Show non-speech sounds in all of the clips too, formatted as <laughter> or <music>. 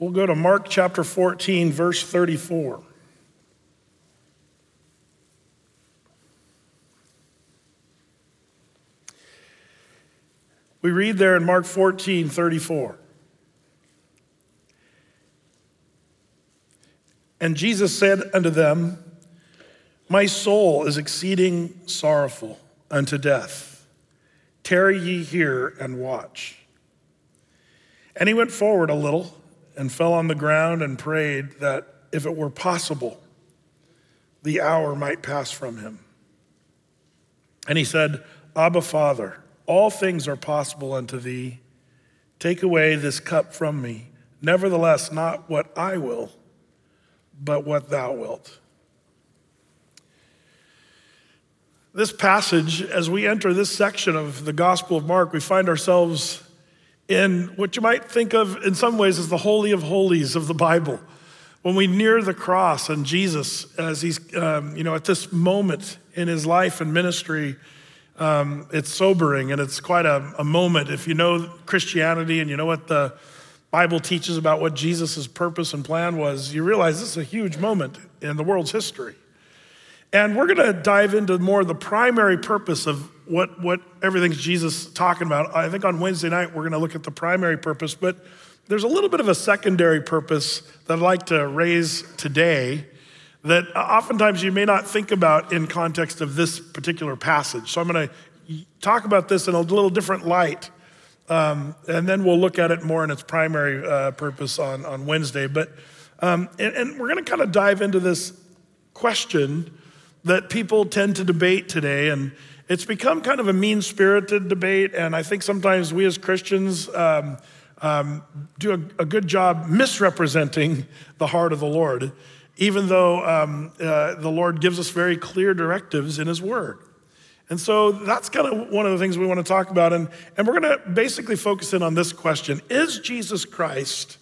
We'll go to Mark chapter 14, verse 34. We read there in Mark 14, 34. And Jesus said unto them, My soul is exceeding sorrowful unto death. Tarry ye here and watch. And he went forward a little and fell on the ground and prayed that if it were possible, the hour might pass from him. And he said, Abba, Father, all things are possible unto thee. Take away this cup from me. Nevertheless, not what I will but what thou wilt. This passage, as we enter this section of the Gospel of Mark, we find ourselves in what you might think of in some ways as the Holy of Holies of the Bible. When we near the cross and Jesus, as he's, um, you know, at this moment in his life and ministry, um, it's sobering and it's quite a, a moment. If you know Christianity and you know what the Bible teaches about what Jesus' purpose and plan was, you realize this is a huge moment in the world's history. And we're going to dive into more of the primary purpose of what, what everything's Jesus talking about. I think on Wednesday night, we're going to look at the primary purpose, but there's a little bit of a secondary purpose that I'd like to raise today that oftentimes you may not think about in context of this particular passage. So I'm going to talk about this in a little different light um, and then we'll look at it more in its primary uh, purpose on, on Wednesday. But, um, and, and we're going to kind of dive into this question that people tend to debate today. And it's become kind of a mean spirited debate. And I think sometimes we as Christians um, um, do a, a, good job misrepresenting the heart of the Lord, even though um, uh, the Lord gives us very clear directives in His Word. And so that's kind of one of the things we want to talk about. And, and we're going to basically focus in on this question Is Jesus Christ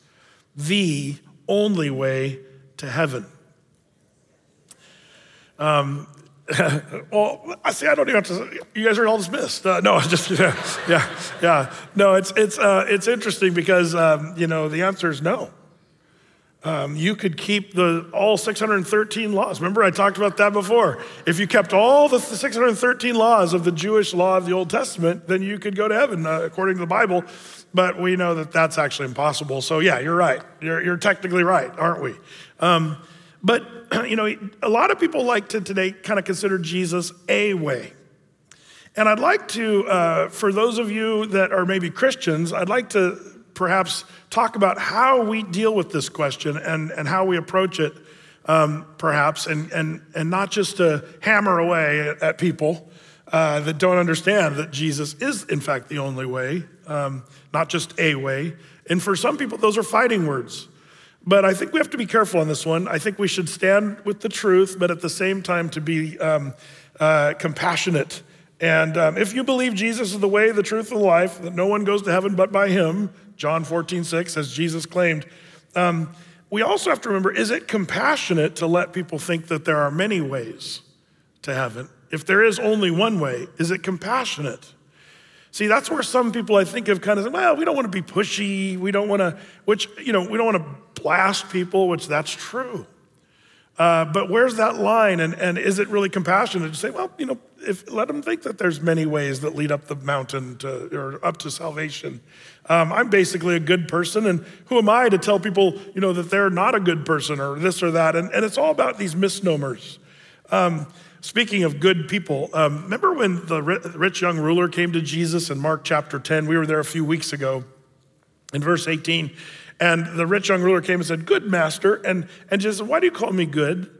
the only way to heaven? Um, <laughs> well, I see. I don't even have to. You guys are all dismissed. Uh, no, <laughs> just yeah, yeah, yeah. No, it's it's uh, it's interesting because um, you know the answer is no. Um, you could keep the all 613 laws. Remember, I talked about that before. If you kept all the 613 laws of the Jewish law of the Old Testament, then you could go to heaven uh, according to the Bible. But we know that that's actually impossible. So yeah, you're right. You're, you're technically right, aren't we? Um, but <clears throat> you know, a lot of people like to today kind of consider Jesus a way. And I'd like to, uh, for those of you that are maybe Christians, I'd like to perhaps talk about how we deal with this question and, and how we approach it, um, perhaps, and, and, and not just to hammer away at, people uh, that don't understand that Jesus is, in fact, the only way, um, not just a way. And for some people, those are fighting words. But I think we have to be careful on this one. I think we should stand with the truth, but at the same time, to be um, uh, compassionate and um, if you believe Jesus is the way, the truth, and the life, that no one goes to heaven but by him, John 14, 6, as Jesus claimed, um, we also have to remember is it compassionate to let people think that there are many ways to heaven? If there is only one way, is it compassionate? See, that's where some people I think have kind of said, well, we don't want to be pushy. We don't want to, which, you know, we don't want to blast people, which that's true. Uh, but where's that line? And, and is it really compassionate to say, well, you know, if, let them think that there's many ways that lead up the mountain to, or up to salvation. Um, I'm basically a good person, and who am I to tell people, you know, that they're not a good person or this or that? And, and it's all about these misnomers. Um, speaking of good people, um, remember when the rich young ruler came to Jesus in Mark chapter 10? We were there a few weeks ago. In verse 18, and the rich young ruler came and said, Good master. And, and Jesus said, Why do you call me good?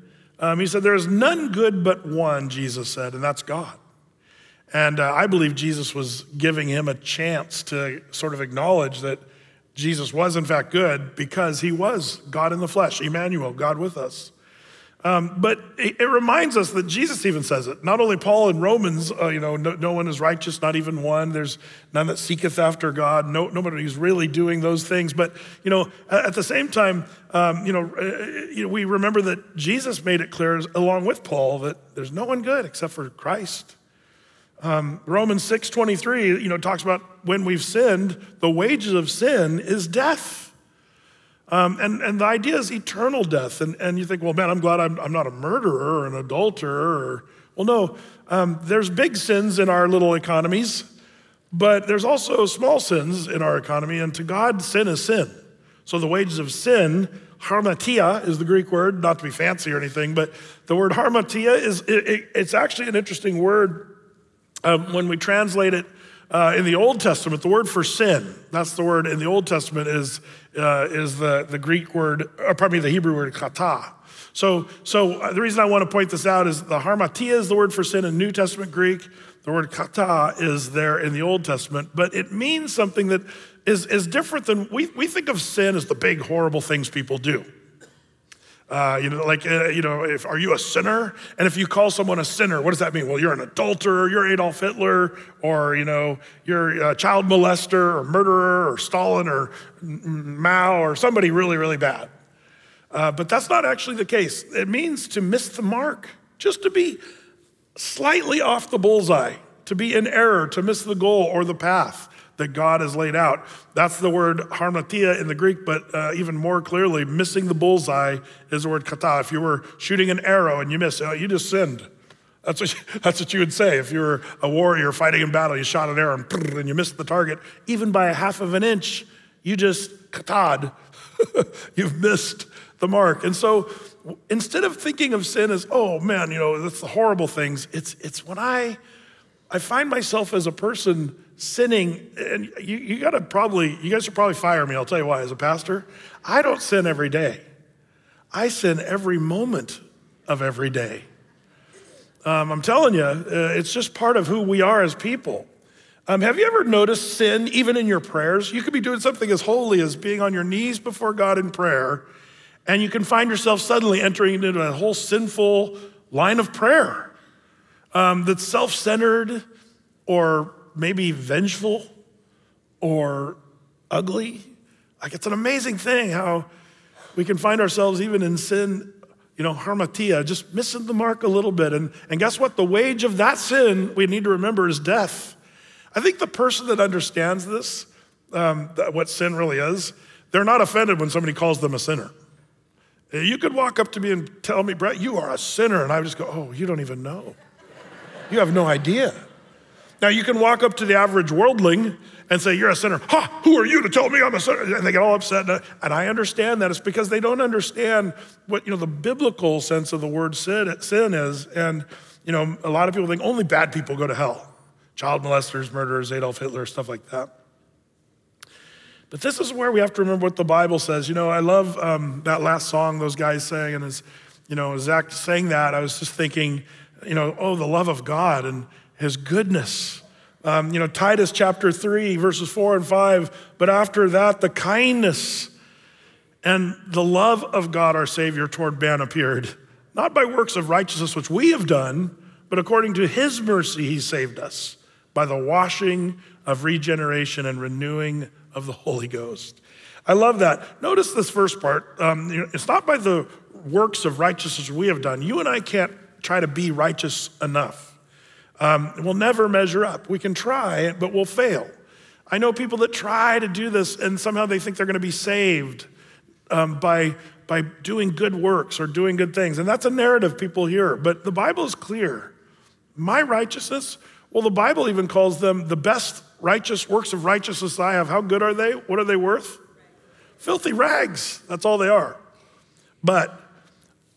Um, he said, There is none good but one, Jesus said, and that's God. And uh, I believe Jesus was giving him a chance to sort of acknowledge that Jesus was, in fact, good because he was God in the flesh, Emmanuel, God with us. Um, but it, it, reminds us that Jesus even says it. Not only Paul in Romans, uh, you know, no, no, one is righteous, not even one. There's none that seeketh after God. No, who's really doing those things. But you know, at, the same time, um, you, know, uh, you know, we remember that Jesus made it clear, along with Paul, that there's no one good except for Christ. Um, Romans six twenty three, you know, talks about when we've sinned, the wages of sin is death. Um, and, and the idea is eternal death. And, and you think, well, man, I'm glad I'm, I'm not a murderer or an adulterer. Or, well, no, um, there's big sins in our little economies, but there's also small sins in our economy. And to God, sin is sin. So the wages of sin, hamartia is the Greek word, not to be fancy or anything, but the word hamartia is, it, it, it's actually an interesting word um, when we translate it uh, in the Old Testament, the word for sin, that's the word in the Old Testament, is, uh, is the, the Greek word, or pardon me, the Hebrew word kata. So, so uh, the reason I want to point this out is the hamartia is the word for sin in New Testament Greek. The word kata is there in the Old Testament, but it means something that is, is different than we, we think of sin as the big, horrible things people do. Uh, you know, like, uh, you know, if, are you a sinner? And if you call someone a sinner, what does that mean? Well, you're an adulterer, you're Adolf Hitler, or, you know, you're a child molester or murderer or Stalin or Mao or somebody really, really bad. Uh, but that's not actually the case. It means to miss the mark, just to be slightly off the bullseye, to be in error, to miss the goal or the path that God has laid out. That's the word hamartia in the Greek, but uh, even more clearly, missing the bullseye is the word kata. If you were shooting an arrow and you miss, oh, you just sinned. That's what, you, <laughs> that's what you would say. If you were a warrior fighting in battle, you shot an arrow and, and you missed the target, even by a half of an inch, you just katad. <laughs> You've missed the mark. And so instead of thinking of sin as, oh man, you know, that's the horrible things, it's, it's when I, I find myself as a person sinning, and you, you got to probably, you guys should probably fire me. I'll tell you why. As a pastor, I don't sin every day. I sin every moment of every day. Um, I'm telling you, uh, it's just part of who we are as people. Um, have you ever noticed sin even in your prayers? You could be doing something as holy as being on your knees before God in prayer, and you can find yourself suddenly entering into a whole sinful line of prayer um, that's self centered or maybe vengeful or ugly. Like it's an amazing thing how we can find ourselves even in sin, you know, hamartia, just missing the mark a little bit. And, and guess what? The wage of that sin, we need to remember, is death. I think the person that understands this, um, what sin really is, they're not offended when somebody calls them a sinner. You could walk up to me and tell me, Brett, you are a sinner. And I would just go, oh, you don't even know. You have no idea. Now, you can walk up to the average worldling and say, You're a sinner. Ha! Who are you to tell me I'm a sinner? And they get all upset. And I understand that. It's because they don't understand what, you know, the biblical sense of the word sin, is. And, you know, a lot of people think only bad people go to hell child molesters, murderers, Adolf Hitler, stuff like that. But this is where we have to remember what the Bible says. You know, I love um, that last song those guys sang. And as, you know, Zach sang that, I was just thinking, you know, oh, the love of God. And, his goodness. Um, you know, Titus chapter 3, verses 4 and 5. But after that, the kindness and the love of God our Savior toward man appeared, not by works of righteousness which we have done, but according to his mercy, he saved us by the washing of regeneration and renewing of the Holy Ghost. I love that. Notice this first part. Um, you know, it's not by the works of righteousness we have done. You and I can't try to be righteous enough. Um, we'll never measure up. We can try, but we'll fail. I know people that try to do this and somehow they think they're going to be saved um, by, by doing good works or doing good things. And that's a narrative people hear. But the Bible is clear. My righteousness, well, the Bible even calls them the best righteous works of righteousness I have. How good are they? What are they worth? Filthy rags. That's all they are. But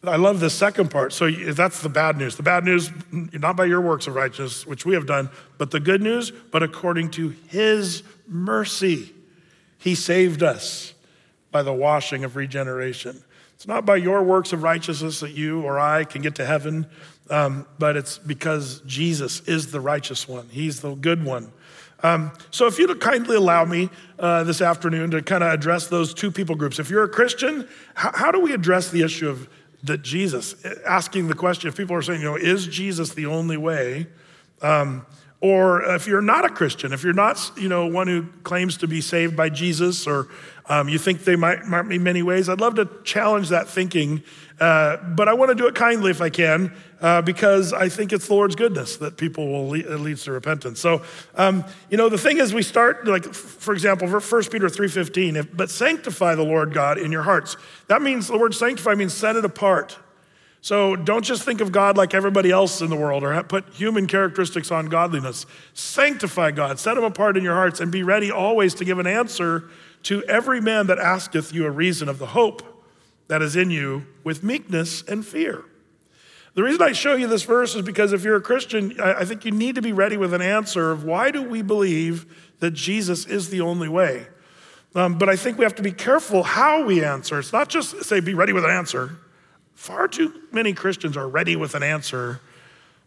I love the second part. So that's the bad news. The bad news, not by your works of righteousness, which we have done, but the good news, but according to his mercy, he saved us by the washing of regeneration. It's not by your works of righteousness that you or I can get to heaven, um, but it's because Jesus is the righteous one. He's the good one. Um, so, if you'd kindly allow me uh, this afternoon to kind of address those two people groups. If you're a Christian, how, how do we address the issue of that Jesus, asking the question, if people are saying, you know, is Jesus the only way? Um, Or if you're not a Christian, if you're not, you know, one who claims to be saved by Jesus, or um, you think they might, might be many ways, I'd love to challenge that thinking. Uh, but I want to do it kindly if I can, uh, because I think it's the Lord's goodness that people will lead, leads to repentance. So, um, you know, the thing is, we start like, for example, 1 Peter three fifteen. But sanctify the Lord God in your hearts. That means the word sanctify means set it apart. So don't just think of God like everybody else in the world or put human characteristics on godliness. Sanctify God, set him apart in your hearts, and be ready always to give an answer to every man that asketh you a reason of the hope that is in you with meekness and fear. The reason I show you this verse is because if you're a Christian, I think you need to be ready with an answer of why do we believe that Jesus is the only way? Um, but I think we have to be careful how we answer. It's not just say, be ready with an answer. Far too many Christians are ready with an answer,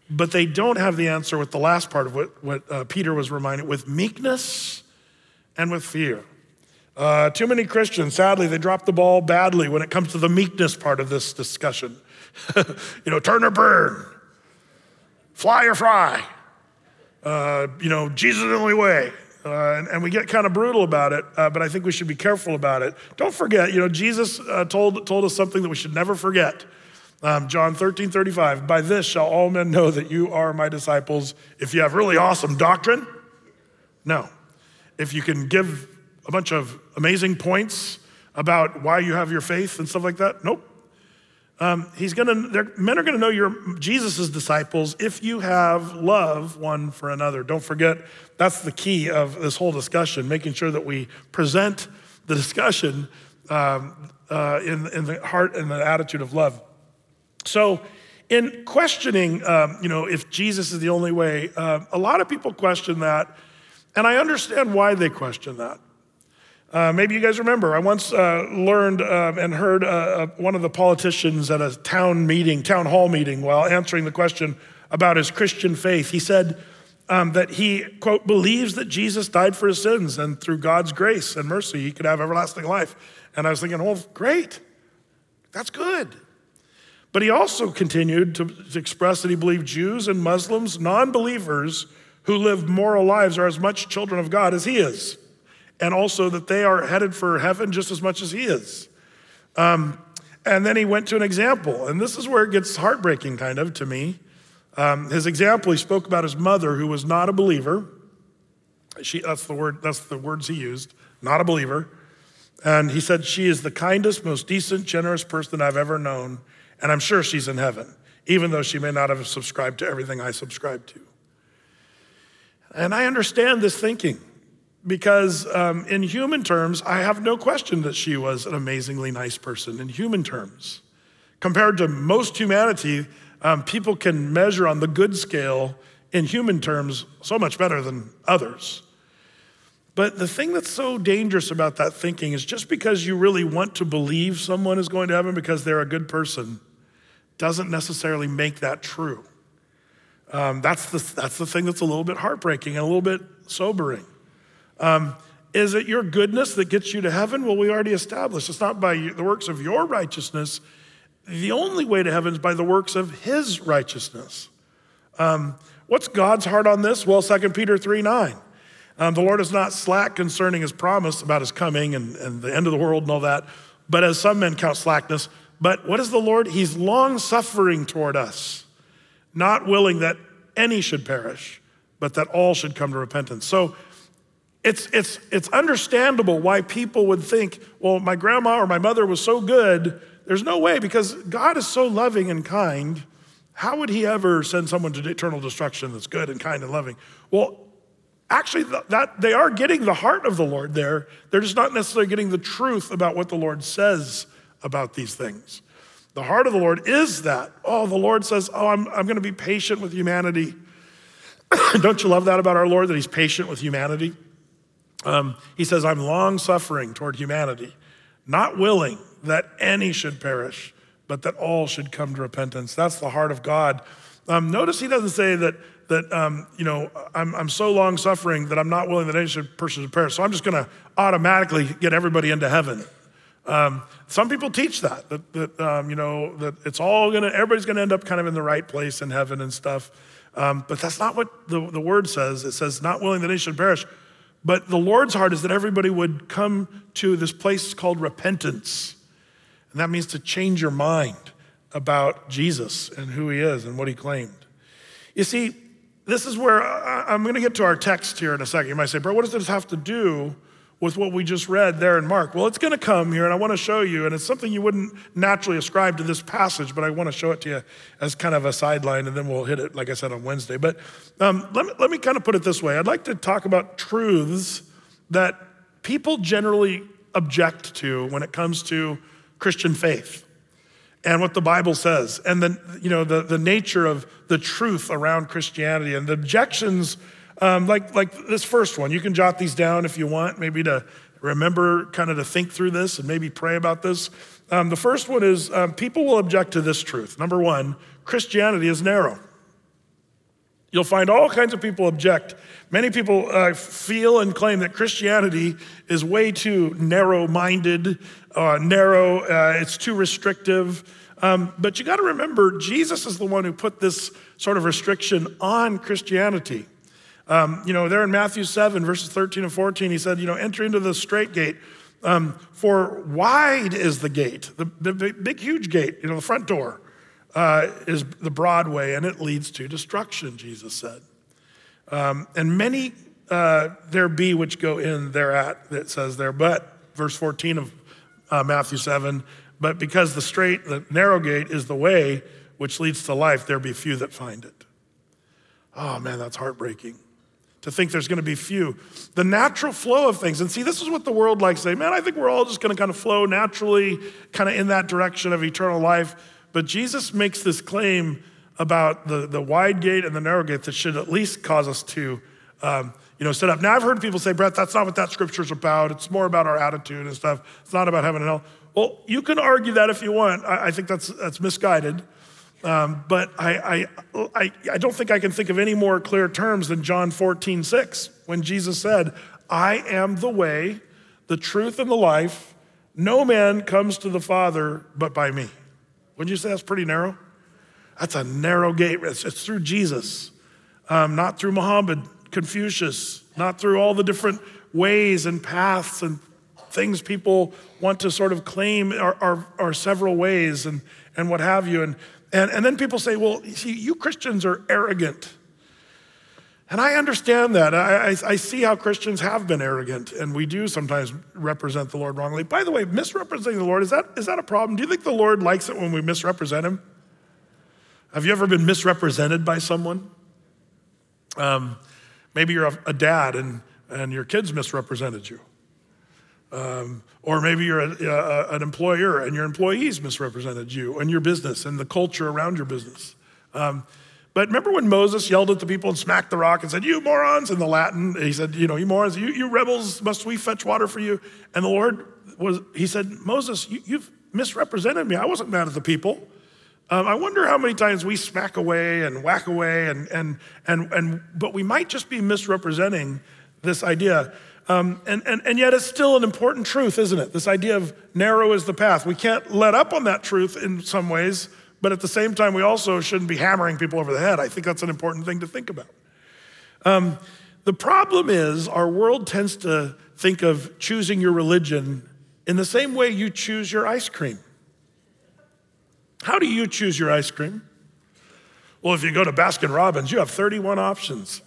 but they don't have the answer with the last part of what, what uh, Peter was reminded with meekness and with fear. Uh, too many Christians, sadly, they drop the ball badly when it comes to the meekness part of this discussion. <laughs> you know, turn or burn, fly or fry. Uh, you know, Jesus is the only way. Uh, and, and, we get kind of brutal about it, uh, but I think we should be careful about it. Don't forget, you know, Jesus uh, told, told us something that we should never forget. Um, John 13, 35, by this shall all men know that you are my disciples if you have really awesome doctrine. No. If you can give a bunch of amazing points about why you have your faith and stuff like that, nope. Um, he's gonna, men are gonna know you're Jesus' disciples if you have love one for another. Don't forget, that's the key of this whole discussion, making sure that we present the discussion um, uh, in, in the heart and the attitude of love. So, in questioning, um, you know, if Jesus is the only way, uh, a lot of people question that, and I understand why they question that. Uh, maybe you guys remember, I once uh, learned uh, and heard uh, one of the politicians at a town meeting, town hall meeting, while answering the question about his Christian faith. He said um, that he, quote, believes that Jesus died for his sins and through God's grace and mercy, he could have everlasting life. And I was thinking, well, great. That's good. But he also continued to, to express that he believed Jews and Muslims, non believers who live moral lives, are as much children of God as he is and also that they are headed for heaven just as much as he is. Um, and then he went to an example, and this is where it gets heartbreaking, kind of, to me. Um, his example, he spoke about his mother, who was not a believer. She, that's the word. That's the words he used. Not a believer. And he said, She is the kindest, most decent, generous person I've ever known. And I'm sure she's in heaven, even though she may not have subscribed to everything I subscribe to. And I understand this thinking because um, in human terms, I have no question that she was an amazingly nice person in human terms. Compared to most humanity, um, people can measure on the good scale in human terms so much better than others. But the thing that's so dangerous about that thinking is just because you really want to believe someone is going to heaven because they're a good person doesn't necessarily make that true. Um, that's, the, that's the thing that's a little bit heartbreaking and a little bit sobering. Um, is it your goodness that gets you to heaven? Well, we already established it's not by the works of your righteousness. The only way to heaven is by the works of his righteousness. Um, what's God's heart on this? Well, 2 Peter 3 9. Um, the Lord is not slack concerning his promise about his coming and, and the end of the world and all that, but as some men count slackness. But what is the Lord? He's long suffering toward us, not willing that any should perish, but that all should come to repentance. So it's, it's, it's understandable why people would think, well, my grandma or my mother was so good. There's no way because God is so loving and kind. How would he ever send someone to eternal destruction that's good and kind and loving? Well, actually, that, they are getting the heart of the Lord there. They're just not necessarily getting the truth about what the Lord says about these things. The heart of the Lord is that. Oh, the Lord says, Oh, I'm, I'm going to be patient with humanity. <coughs> Don't you love that about our Lord, that He's patient with humanity? Um, he says, I'm long suffering toward humanity, not willing that any should perish, but that all should come to repentance. That's the heart of God. Um, notice he doesn't say that, that um, you know, I'm, I'm so long suffering that I'm not willing that any should, person should perish. So I'm just going to automatically get everybody into heaven. Um, some people teach that, that, that um, you know, that it's all going to, everybody's going to end up kind of in the right place in heaven and stuff. Um, but that's not what the, the word says. It says, not willing that any should perish. But the Lord's heart is that everybody would come to this place called repentance. And that means to change your mind about Jesus and who he is and what he claimed. You see, this is where I'm going to get to our text here in a second. You might say, bro, what does this have to do with what we just read there in Mark? Well, it's going to come here, and I want to show you, and it's something you wouldn't naturally ascribe to this passage, but I want to show it to you as kind of a sideline, and then we'll hit it, like I said, on Wednesday. But um, let, me, let me kind of put it this way I'd like to talk about truths that people generally object to when it comes to Christian faith and what the Bible says, and the, you know the, the nature of the truth around Christianity and the objections, um, like like this first one. You can jot these down if you want, maybe to remember, kind of to think through this and maybe pray about this. Um, the first one is um, people will object to this truth. Number one, Christianity is narrow. You'll find all kinds of people object. Many people uh, feel and claim that Christianity is way too narrow minded, uh, narrow, uh, it's too restrictive. Um, but you got to remember, Jesus is the one who put this sort of restriction on Christianity. Um, you know, there in Matthew 7, verses 13 and 14, he said, you know, enter into the straight gate. Um, for wide is the gate, the, the big, huge gate, you know, the front door uh, is the broad way, and it leads to destruction, Jesus said. Um, and many uh, there be which go in thereat, that says there, but, verse 14 of uh, Matthew 7. But because the straight, the narrow gate is the way which leads to life, there be few that find it. Oh man, that's heartbreaking to think there's going to be few. The natural flow of things. And see, this is what the world likes to say, man, I think we're all just going to kind of flow naturally, kind of in that direction of eternal life. But Jesus makes this claim about the, the wide gate and the narrow gate that should at least cause us to um, you know, set up. Now, I've heard people say, Brett, that's not what that scripture's about. It's more about our attitude and stuff. It's not about heaven and hell. Well, you can argue that if you want. I, I think that's, that's misguided. Um, but I, I, I, I don't think I can think of any more clear terms than John 14, 6, when Jesus said, I am the way, the truth, and the life. No man comes to the Father but by me. Wouldn't you say that's pretty narrow? That's a narrow gate. It's, it's through Jesus, um, not through Muhammad, Confucius, not through all the different ways and paths and things people want to sort of claim are, are, are several ways and, and what have you. And, and, and then people say, well, see, you Christians are arrogant. And I understand that. I, I, I, see how Christians have been arrogant, and we do sometimes represent the Lord wrongly. By the way, misrepresenting the Lord, is that, is that a problem? Do you think the Lord likes it when we misrepresent him? Have you ever been misrepresented by someone? Um, Maybe you're a, a dad and, and your kids misrepresented you. Um, or maybe you're a, a, an employer and your employees misrepresented you and your business and the culture around your business. Um, but remember when Moses yelled at the people and smacked the rock and said, You morons, in the Latin? He said, You know, you morons, you, you rebels, must we fetch water for you? And the Lord was, he said, Moses, you, you've misrepresented me. I wasn't mad at the people. Um, I wonder how many times we smack away and whack away, and, and, and, and, but we might just be misrepresenting this idea. Um, and, and, and yet it's still an important truth, isn't it? This idea of narrow is the path. We can't let up on that truth in some ways, but at the same time, we also shouldn't be hammering people over the head. I think that's an important thing to think about. Um, the problem is, our world tends to think of choosing your religion in the same way you choose your ice cream. How do you choose your ice cream? Well, if you go to Baskin Robbins, you have 31 options.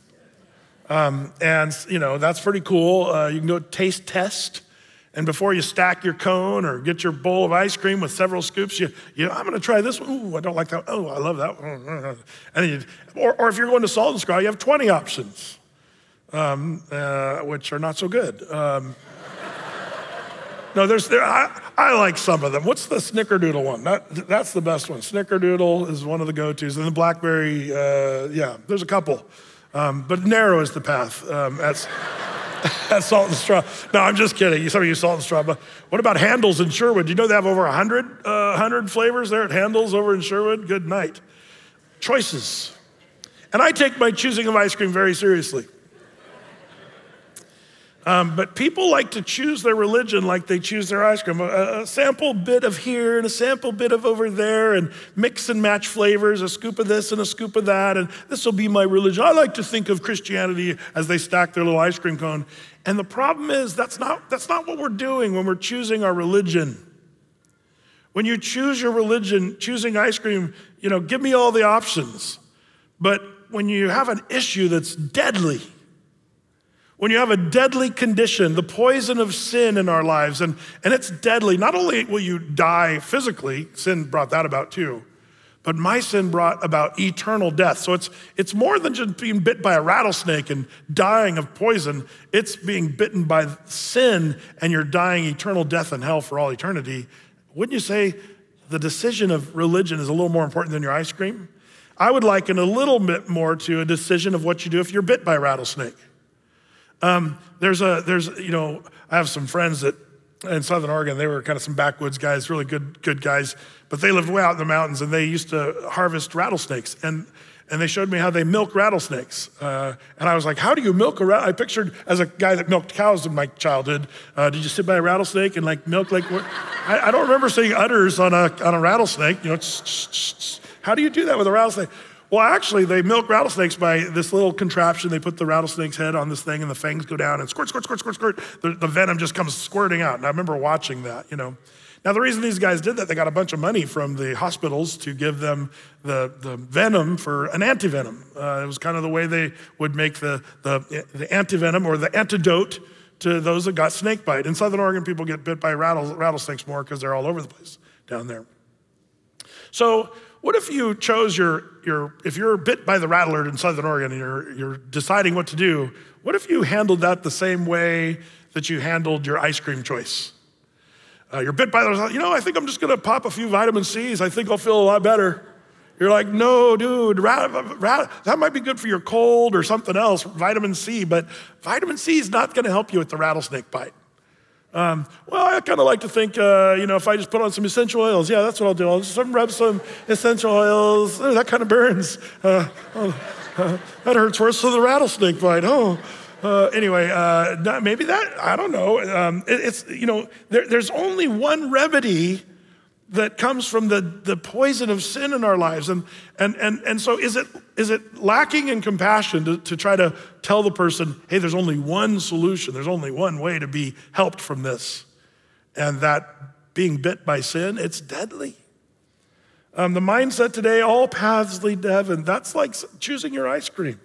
Um, and, you know, that's pretty cool. Uh, you can go taste test. And before you stack your cone or get your bowl of ice cream with several scoops, you, you I'm going to try this one. Ooh, I don't like that. Oh, I love that one. <laughs> And you, or, or if you're going to Salt and Straw, you have 20 options, um, uh, which are not so good. Um, <laughs> no, there's there. I, I, like some of them. What's the Snickerdoodle one? That, that's the best one. Snickerdoodle is one of the go-tos, and the Blackberry. Uh, yeah, there's a couple, um, but narrow is the path. Um, that's <laughs> salt and straw. No, I'm just kidding. Some of you salt and straw. But what about Handel's in Sherwood? Do you know they have over 100, uh, 100 flavors there at Handel's over in Sherwood? Good night. Choices. And I take my choosing of ice cream very seriously. Um, but people like to choose their religion like they choose their ice cream. A, a, sample bit of here and a sample bit of over there, and mix and match flavors, a scoop of this and a scoop of that, and this will be my religion. I like to think of Christianity as they stack their little ice cream cone. And the problem is that's not, that's not what we're doing when we're choosing our religion. When you choose your religion, choosing ice cream, you know, give me all the options. But when you have an issue that's deadly, when you have a deadly condition, the poison of sin in our lives, and, and it's deadly, not only will you die physically, sin brought that about too, but my sin brought about eternal death. So it's, it's more than just being bit by a rattlesnake and dying of poison, it's being bitten by sin and you're dying eternal death in hell for all eternity. Wouldn't you say the decision of religion is a little more important than your ice cream? I would liken a little bit more to a decision of what you do if you're bit by a rattlesnake. Um, there's a, there's, you know, I have some friends that in Southern Oregon, they were kind of some backwoods guys, really good, good guys, but they lived way out in the mountains and they used to harvest rattlesnakes. And, and they showed me how they milk rattlesnakes. Uh, and I was like, how do you milk a rat? I pictured as a guy that milked cows in my childhood, uh, did you sit by a rattlesnake and like milk like, I, I, don't remember seeing udders on a, on a rattlesnake, you know, how do you do that with a rattlesnake? Well, actually, they milk rattlesnakes by this little contraption. They put the rattlesnake's head on this thing, and the fangs go down, and squirt, squirt, squirt, squirt, squirt. The, the venom just comes squirting out. And I remember watching that, you know. Now, the reason these guys did that, they got a bunch of money from the hospitals to give them the, the venom for an antivenom. Uh, it was kind of the way they would make the, the, the antivenom or the antidote to those that got snake bite. In Southern Oregon, people get bit by rattle, rattlesnakes more because they're all over the place down there. So, what if you chose your, your if you're bit by the rattler in Southern Oregon and you're, you're deciding what to do, what if you handled that the same way that you handled your ice cream choice? Uh, you're bit by the, you know, I think I'm just gonna pop a few vitamin C's. I think I'll feel a lot better. You're like, no, dude, rat, rat, that might be good for your cold or something else, vitamin C, but vitamin C is not gonna help you with the rattlesnake bite. Um, well, I kind of like to think, uh, you know, if I just put on some essential oils, yeah, that's what I'll do. I'll just rub some essential oils. Oh, that kind of burns. Uh, oh, uh, that hurts worse than the rattlesnake bite. Oh, uh, anyway, uh, maybe that, I don't know. Um, it, it's, you know, there, there's only one remedy that comes from the, the poison of sin in our lives. And, and, and, and so is it, is it lacking in compassion to, to try to tell the person, hey, there's only one solution, there's only one way to be helped from this? And that being bit by sin, it's deadly. Um, the mindset today, all paths lead to heaven, that's like choosing your ice cream.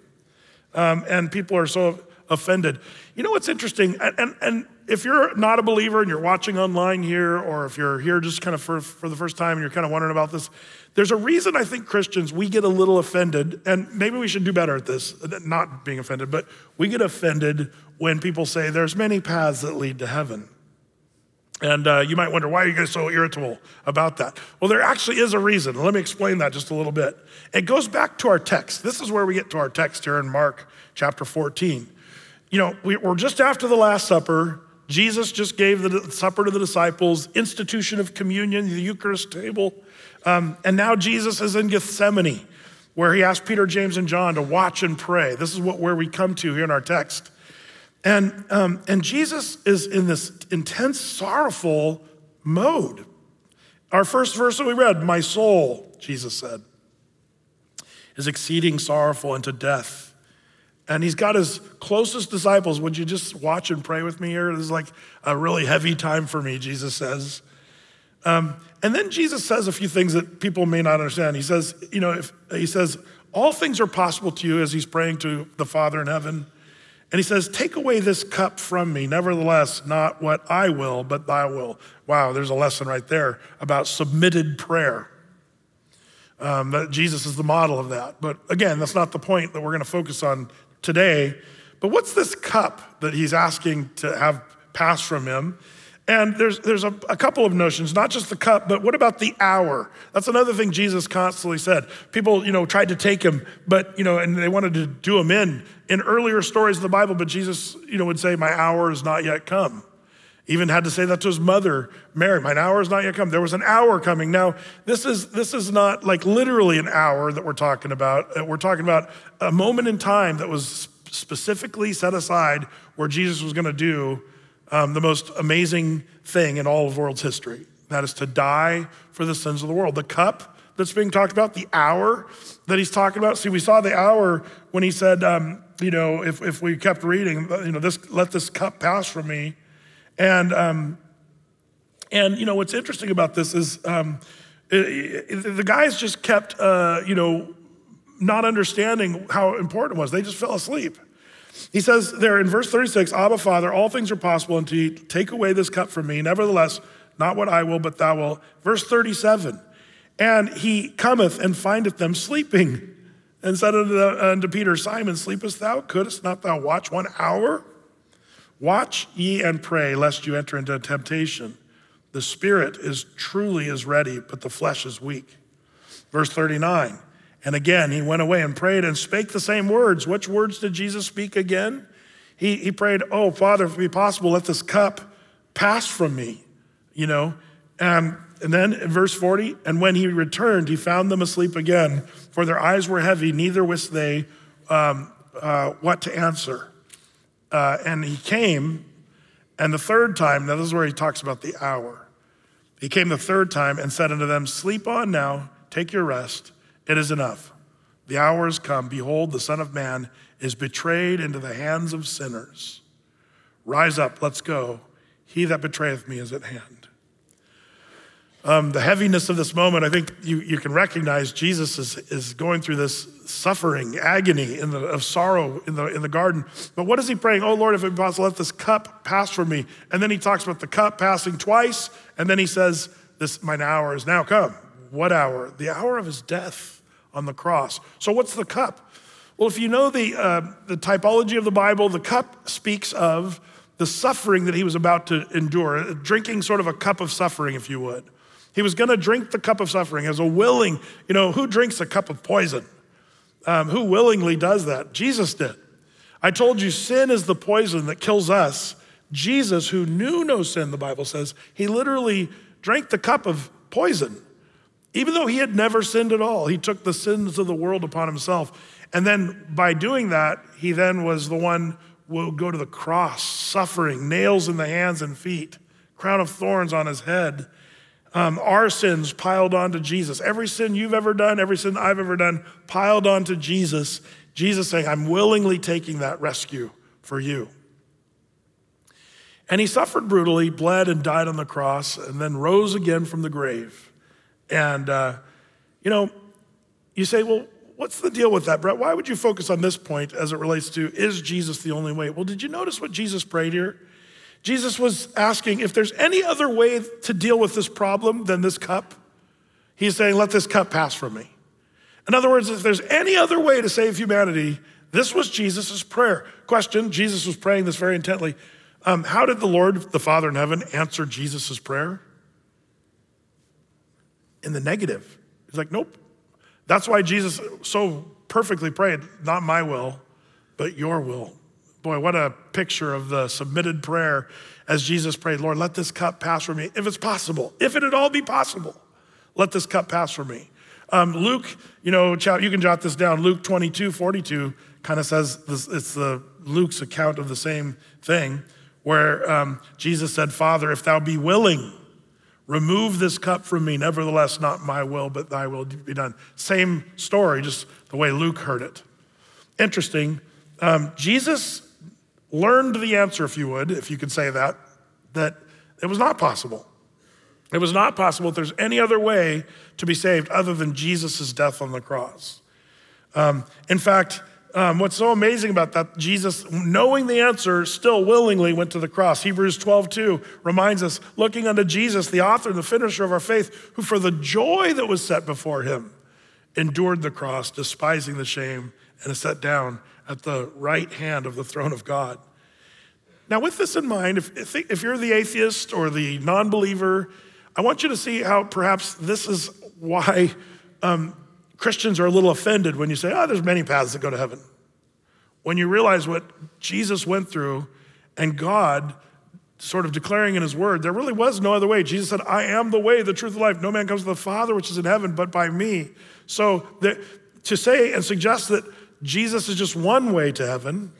Um, and people are so offended. You know what's interesting? And, and, and, if you're not a believer and you're watching online here, or if you're here just kind of for, for the first time and you're kind of wondering about this, there's a reason I think Christians, we get a little offended, and maybe we should do better at this, not being offended, but we get offended when people say there's many paths that lead to heaven. And uh, you might wonder, why are you guys so irritable about that? Well, there actually is a reason. Let me explain that just a little bit. It goes back to our text. This is where we get to our text here in Mark chapter 14 you know, we, are just after the Last Supper. Jesus just gave the supper to the disciples, institution of communion, the Eucharist table. Um, and now Jesus is in Gethsemane, where he asked Peter, James, and John to watch and pray. This is what, where we come to here in our text. And, um, and Jesus is in this intense, sorrowful mode. Our first verse that we read, my soul, Jesus said, is exceeding sorrowful unto death. And he's got his closest disciples. Would you just watch and pray with me here? This is like a really heavy time for me, Jesus says. Um, and then Jesus says a few things that people may not understand. He says, you know, if, he says, all things are possible to you as he's praying to the Father in heaven. And he says, Take away this cup from me. Nevertheless, not what I will, but thy will. Wow, there's a lesson right there about submitted prayer. Um, Jesus is the model of that. But again, that's not the point that we're going to focus on today. But what's this cup that he's asking to have passed from him? And there's, there's a, a, couple of notions, not just the cup, but what about the hour? That's another thing Jesus constantly said. People, you know, tried to take him, but, you know, and they wanted to do him in in earlier stories of the Bible, but Jesus, you know, would say, My hour is not yet come. Even had to say that to his mother, Mary, my hour is not yet come. There was an hour coming. Now, this is, this is not like literally an hour that we're talking about. Uh, we're talking about a moment in time that was specifically set aside where Jesus was going to do um, the most amazing thing in all of world's history. That is to die for the sins of the world. The cup that's being talked about, the hour that he's talking about. See, we saw the hour when he said, um, you know, if, if we kept reading, you know, this, let this cup pass from me. And, um, and you know, what's interesting about this is um, it, it, the guys just kept, uh, you know, not understanding how important it was. They just fell asleep. He says there in verse 36 Abba, Father, all things are possible unto you. Take away this cup from me. Nevertheless, not what I will, but thou will. Verse 37 And he cometh and findeth them sleeping, and said unto, the, unto Peter, Simon, sleepest thou? Couldst not thou watch one hour? Watch ye and pray, lest you enter into temptation. The spirit is truly is ready, but the flesh is weak. Verse 39 and again, he went away and prayed and spake the same words. Which words did Jesus speak again? He, he prayed, Oh, Father, if it be possible, let this cup pass from me, you know. And, and then in verse 40, and when he returned, he found them asleep again, for their eyes were heavy, neither wist they um, uh, what to answer. Uh, and he came, and the third time, now this is where he talks about the hour. He came the third time and said unto them, Sleep on now, take your rest. It is enough. The hour has come. Behold, the Son of Man is betrayed into the hands of sinners. Rise up, let's go. He that betrayeth me is at hand. Um, the heaviness of this moment, I think you, you can recognize Jesus is, is going through this suffering, agony in the, of sorrow in the, in the garden. But what is he praying? Oh Lord, if it be possible, let this cup pass from me. And then he talks about the cup passing twice. And then he says, this, mine hour is now come. What hour? The hour of his death on the cross. So, what's the cup? Well, if you know the, uh, the typology of the Bible, the cup speaks of the suffering that he was about to endure, drinking sort of a cup of suffering, if you would. He was going to drink the cup of suffering as a willing, you know, who drinks a cup of poison? Um, who willingly does that? Jesus did. I told you sin is the poison that kills us. Jesus, who knew no sin, the Bible says, he literally drank the cup of poison. Even though he had never sinned at all, he took the sins of the world upon himself. And then by doing that, he then was the one will go to the cross, suffering, nails in the hands and feet, crown of thorns on his head. Um, our sins piled onto Jesus. Every sin you've ever done, every sin I've ever done, piled onto Jesus. Jesus saying, I'm willingly taking that rescue for you. And he suffered brutally, bled, and died on the cross, and then rose again from the grave. And, uh, you know, you say, well, what's the deal with that, Brett? Why would you focus on this point as it relates to is Jesus the only way? Well, did you notice what Jesus prayed here? Jesus was asking if there's any other way to deal with this problem than this cup. He's saying, let this cup pass from me. In other words, if there's any other way to save humanity, this was Jesus' prayer. Question Jesus was praying this very intently. Um, how did the Lord, the Father in heaven, answer Jesus' prayer? in the negative. He's like, nope. That's why Jesus so perfectly prayed, not my will, but your will. Boy, what a picture of the submitted prayer as Jesus prayed, Lord, let this cup pass from me, if it's possible, if it at all be possible, let this cup pass from me. Um, Luke, you know, you can jot this down. Luke 22, 42 kind of says this, it's the Luke's account of the same thing, where um, Jesus said, Father, if thou be willing, Remove this cup from me. Nevertheless, not my will, but thy will be done. Same story, just the way Luke heard it. Interesting. Um, Jesus learned the answer, if you would, if you could say that, that it was not possible. It was not possible if there's any other way to be saved other than Jesus' death on the cross. Um, in fact, um, what's so amazing about that, Jesus, knowing the answer, still willingly went to the cross. Hebrews 12, 2 reminds us, looking unto Jesus, the author and the finisher of our faith, who for the joy that was set before him endured the cross, despising the shame, and is set down at the right hand of the throne of God. Now, with this in mind, if, if you're the atheist or the non believer, I want you to see how perhaps this is why um, Christians are a little offended when you say, oh, there's many paths that go to heaven. When you realize what Jesus went through and God sort of declaring in his word, there really was no other way. Jesus said, I am the way, the truth, the life. No man comes to the Father, which is in heaven, but by me. So to say and suggest that Jesus is just one way to heaven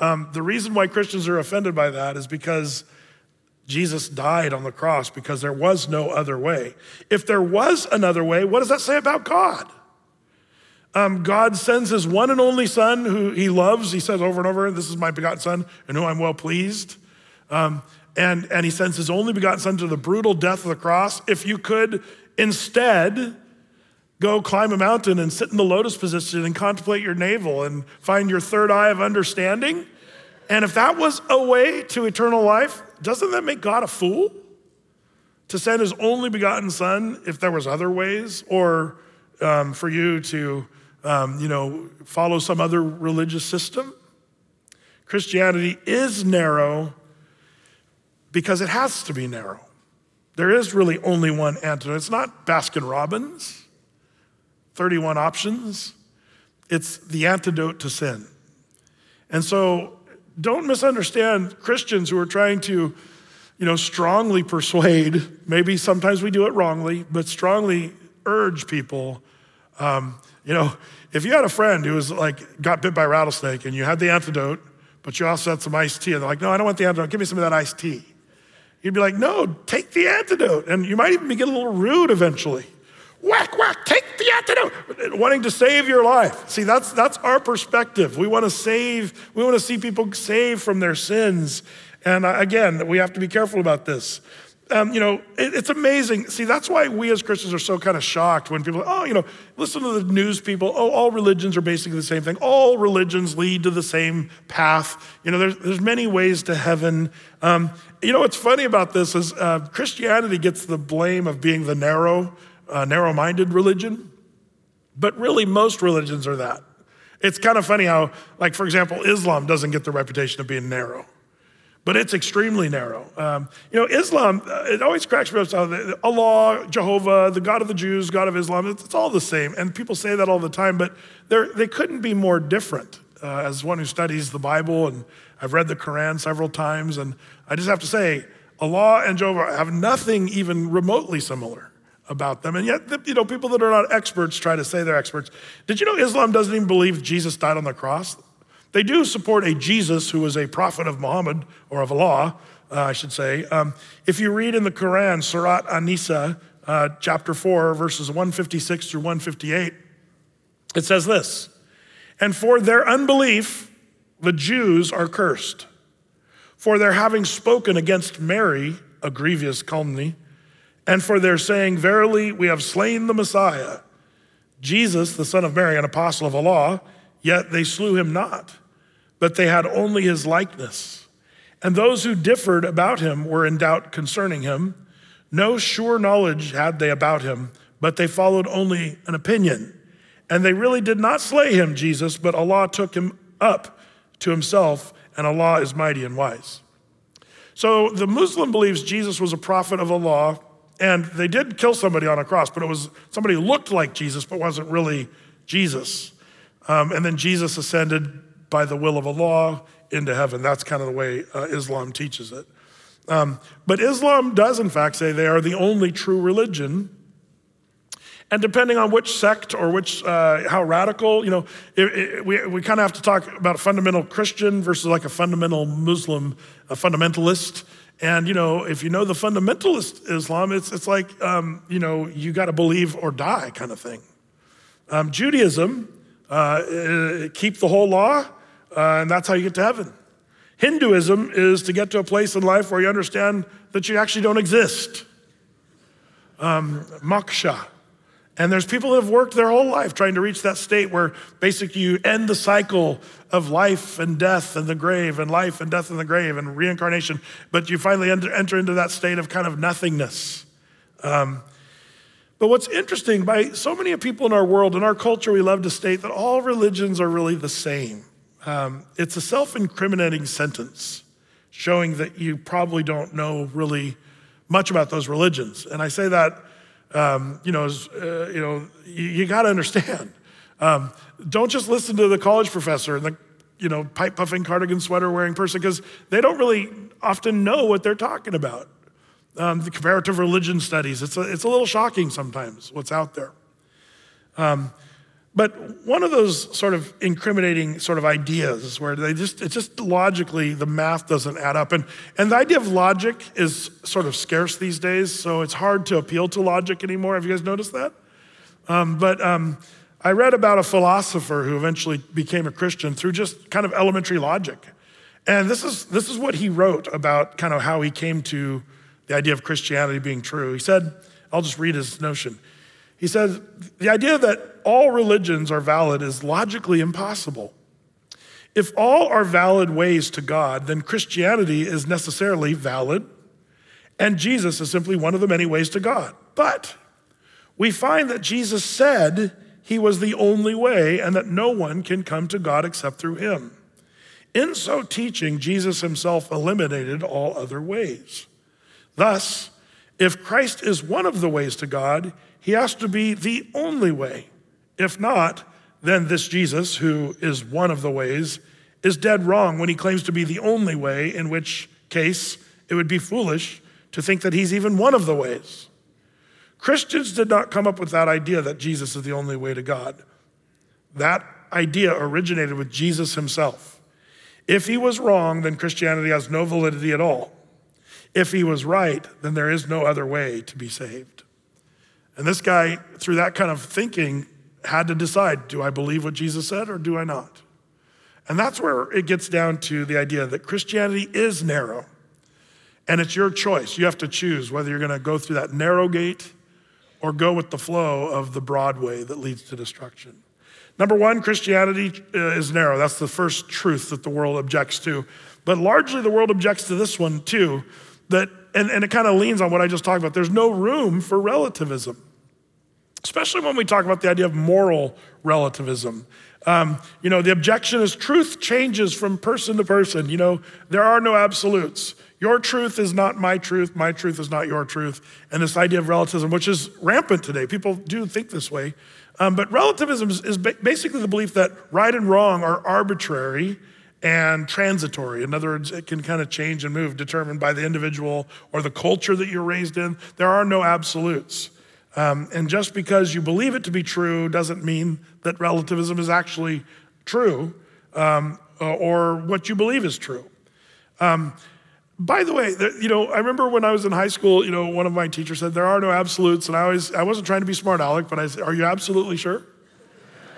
Um, the reason why Christians are offended by that is because Jesus died on the cross because there was no other way. If there was another way, what does that say about God? Um, God sends his one and only Son who he loves. He says over and over, This is my begotten Son in whom I'm well pleased. Um, and, and he sends his only begotten Son to the brutal death of the cross. If you could instead go climb a mountain and sit in the lotus position and contemplate your navel and find your third eye of understanding, and if that was a way to eternal life, doesn't that make God a fool? To send his only begotten Son if there was other ways, or um, for you to um, you know, follow some other religious system. Christianity is narrow because it has to be narrow. There is really only one antidote. It's not Baskin Robbins, 31 options. It's the antidote to sin. And so don't misunderstand Christians who are trying to, you know, strongly persuade, maybe sometimes we do it wrongly, but strongly urge people um, you know, if you had a friend who was like, got bit by a rattlesnake and you had the antidote, but you also had some iced tea, and they're like, no, I don't want the antidote, give me some of that iced tea. You'd be like, no, take the antidote. And you might even get a little rude eventually. Whack, whack, take the antidote, wanting to save your life. See, that's, that's our perspective. We want to save, we want to see people saved from their sins. And uh, again, we have to be careful about this um, you know, it, it's amazing. See, that's why we as Christians are so kind of shocked when people, oh, you know, listen to the news people. Oh, all religions are basically the same thing. All religions lead to the same path. You know, there's, there's many ways to heaven. Um, you know, what's funny about this is uh, Christianity gets the blame of being the narrow, uh, narrow-minded religion, but really most religions are that. It's kind of funny how, like, for example, Islam doesn't get the reputation of being narrow but it's extremely narrow. Um, you know, Islam, uh, it always cracks me up. Allah, Jehovah, the God of the Jews, God of Islam, it's, it's all the same. And people say that all the time, but they couldn't be more different. Uh, as one who studies the Bible, and I've read the Quran several times, and I just have to say, Allah and Jehovah have nothing even remotely similar about them. And yet, you know, people that are not experts try to say they're experts. Did you know Islam doesn't even believe Jesus died on the cross? They do support a Jesus who was a prophet of Muhammad or of Allah, uh, I should say. Um, if you read in the Quran, Surat An-Nisa, uh, chapter 4, verses 156 through 158, it says this And for their unbelief, the Jews are cursed. For their having spoken against Mary, a grievous calumny, and for their saying, Verily, we have slain the Messiah, Jesus, the son of Mary, an apostle of Allah, yet they slew him not but they had only his likeness. And those who differed about him were in doubt concerning him. No sure knowledge had they about him, but they followed only an opinion. And they really did not slay him, Jesus, but Allah took him up to himself, and Allah is mighty and wise. So the Muslim believes Jesus was a prophet of Allah, and they did kill somebody on a cross, but it was somebody who looked like Jesus, but wasn't really Jesus. Um, and then Jesus ascended by the will of Allah into heaven. That's kind of the way uh, Islam teaches it. Um, but Islam does, in fact, say they are the only true religion. And depending on which sect or which, uh, how radical, you know, it, it, we, we kind of have to talk about a fundamental Christian versus like a fundamental Muslim, a fundamentalist. And, you know, if you know the fundamentalist Islam, it's, it's like, um, you know, you got to believe or die kind of thing. Um, Judaism, uh, keep the whole law, uh, and that's how you get to heaven. Hinduism is to get to a place in life where you understand that you actually don't exist. Um, moksha. And there's people that have worked their whole life trying to reach that state where basically you end the cycle of life and death and the grave and life and death and the grave and reincarnation, but you finally enter, into that state of kind of nothingness. Um, but what's interesting, by so many people in our world, in our culture, we love to state that all religions are really the same. Um, it's a self incriminating sentence showing that you probably don't know really much about those religions. And I say that, um, you know, uh, you, know you, you got to understand. Um, don't just listen to the college professor and the you know, pipe puffing, cardigan sweater wearing person because they don't really often know what they're talking about. Um, the comparative religion studies, it's a, it's a little shocking sometimes what's out there. But one of those sort of incriminating sort of ideas where they just, it's just logically, the math doesn't add up. And, and the idea of logic is sort of scarce these days, so it's hard to appeal to logic anymore. Have you guys noticed that? Um, but um, I read about a philosopher who eventually became a Christian through just kind of elementary logic. And this is, this is what he wrote about kind of how he came to the idea of Christianity being true. He said, I'll just read his notion. He said, the idea that all religions are valid is logically impossible. If all are valid ways to God, then Christianity is necessarily valid, and Jesus is simply one of the many ways to God. But we find that Jesus said he was the only way and that no one can come to God except through him. In so teaching, Jesus himself eliminated all other ways. Thus, if Christ is one of the ways to God, he has to be the only way. If not, then this Jesus, who is one of the ways, is dead wrong when he claims to be the only way, in which case it would be foolish to think that he's even one of the ways. Christians did not come up with that idea that Jesus is the only way to God. That idea originated with Jesus himself. If he was wrong, then Christianity has no validity at all. If he was right, then there is no other way to be saved. And this guy, through that kind of thinking, had to decide do I believe what Jesus said or do I not? And that's where it gets down to the idea that Christianity is narrow. And it's your choice. You have to choose whether you're going to go through that narrow gate or go with the flow of the broad way that leads to destruction. Number one, Christianity uh, is narrow. That's the first truth that the world objects to. But largely, the world objects to this one too that and, and it kind of leans on what I just talked about. There's no room for relativism, especially when we talk about the idea of moral relativism. Um, you know, the objection is truth changes from person to person. You know, there are no absolutes. Your truth is not my truth. My truth is not your truth. And this idea of relativism, which is rampant today, people do think this way. Um, but relativism is, is basically the belief that right and wrong are arbitrary and transitory. In other words, it can kind of change and move, determined by the individual or the culture that you're raised in. There are no absolutes. Um, and just because you believe it to be true doesn't mean that relativism is actually true um, or what you believe is true. Um, by the way, you know, I remember when I was in high school, you know, one of my teachers said there are no absolutes, and I always, I wasn't trying to be smart aleck, but I said, "Are you absolutely sure?"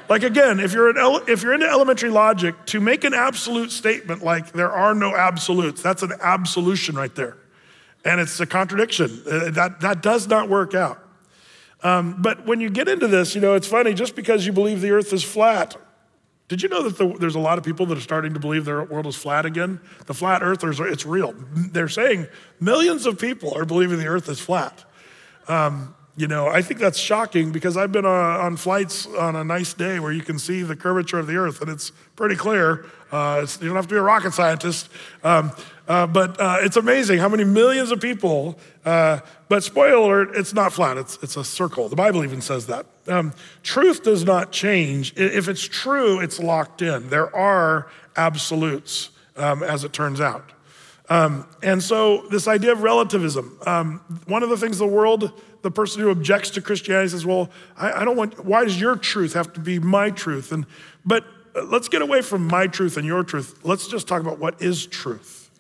Like again, if you're, ele- if you're into elementary logic, to make an absolute statement like there are no absolutes, that's an absolution right there. And it's a contradiction. Uh, that, that does not work out. Um, but when you get into this, you know, it's funny, just because you believe the earth is flat, did you know that the, there's a lot of people that are starting to believe the world is flat again? The flat earthers, it's real. They're saying millions of people are believing the earth is flat. Um, you know, I think that's shocking because I've been uh, on flights on a nice day where you can see the curvature of the earth and it's pretty clear. Uh, you don't have to be a rocket scientist. Um, uh, but uh, it's amazing how many millions of people, uh, but spoiler alert, it's not flat, it's, it's a circle. The Bible even says that. Um, truth does not change. If it's true, it's locked in. There are absolutes, um, as it turns out. Um, and so, this idea of relativism, um, one of the things the world the person who objects to Christianity says, Well, I, I, don't want, why does your truth have to be my truth? And, but let's get away from my truth and your truth. Let's just talk about what is truth.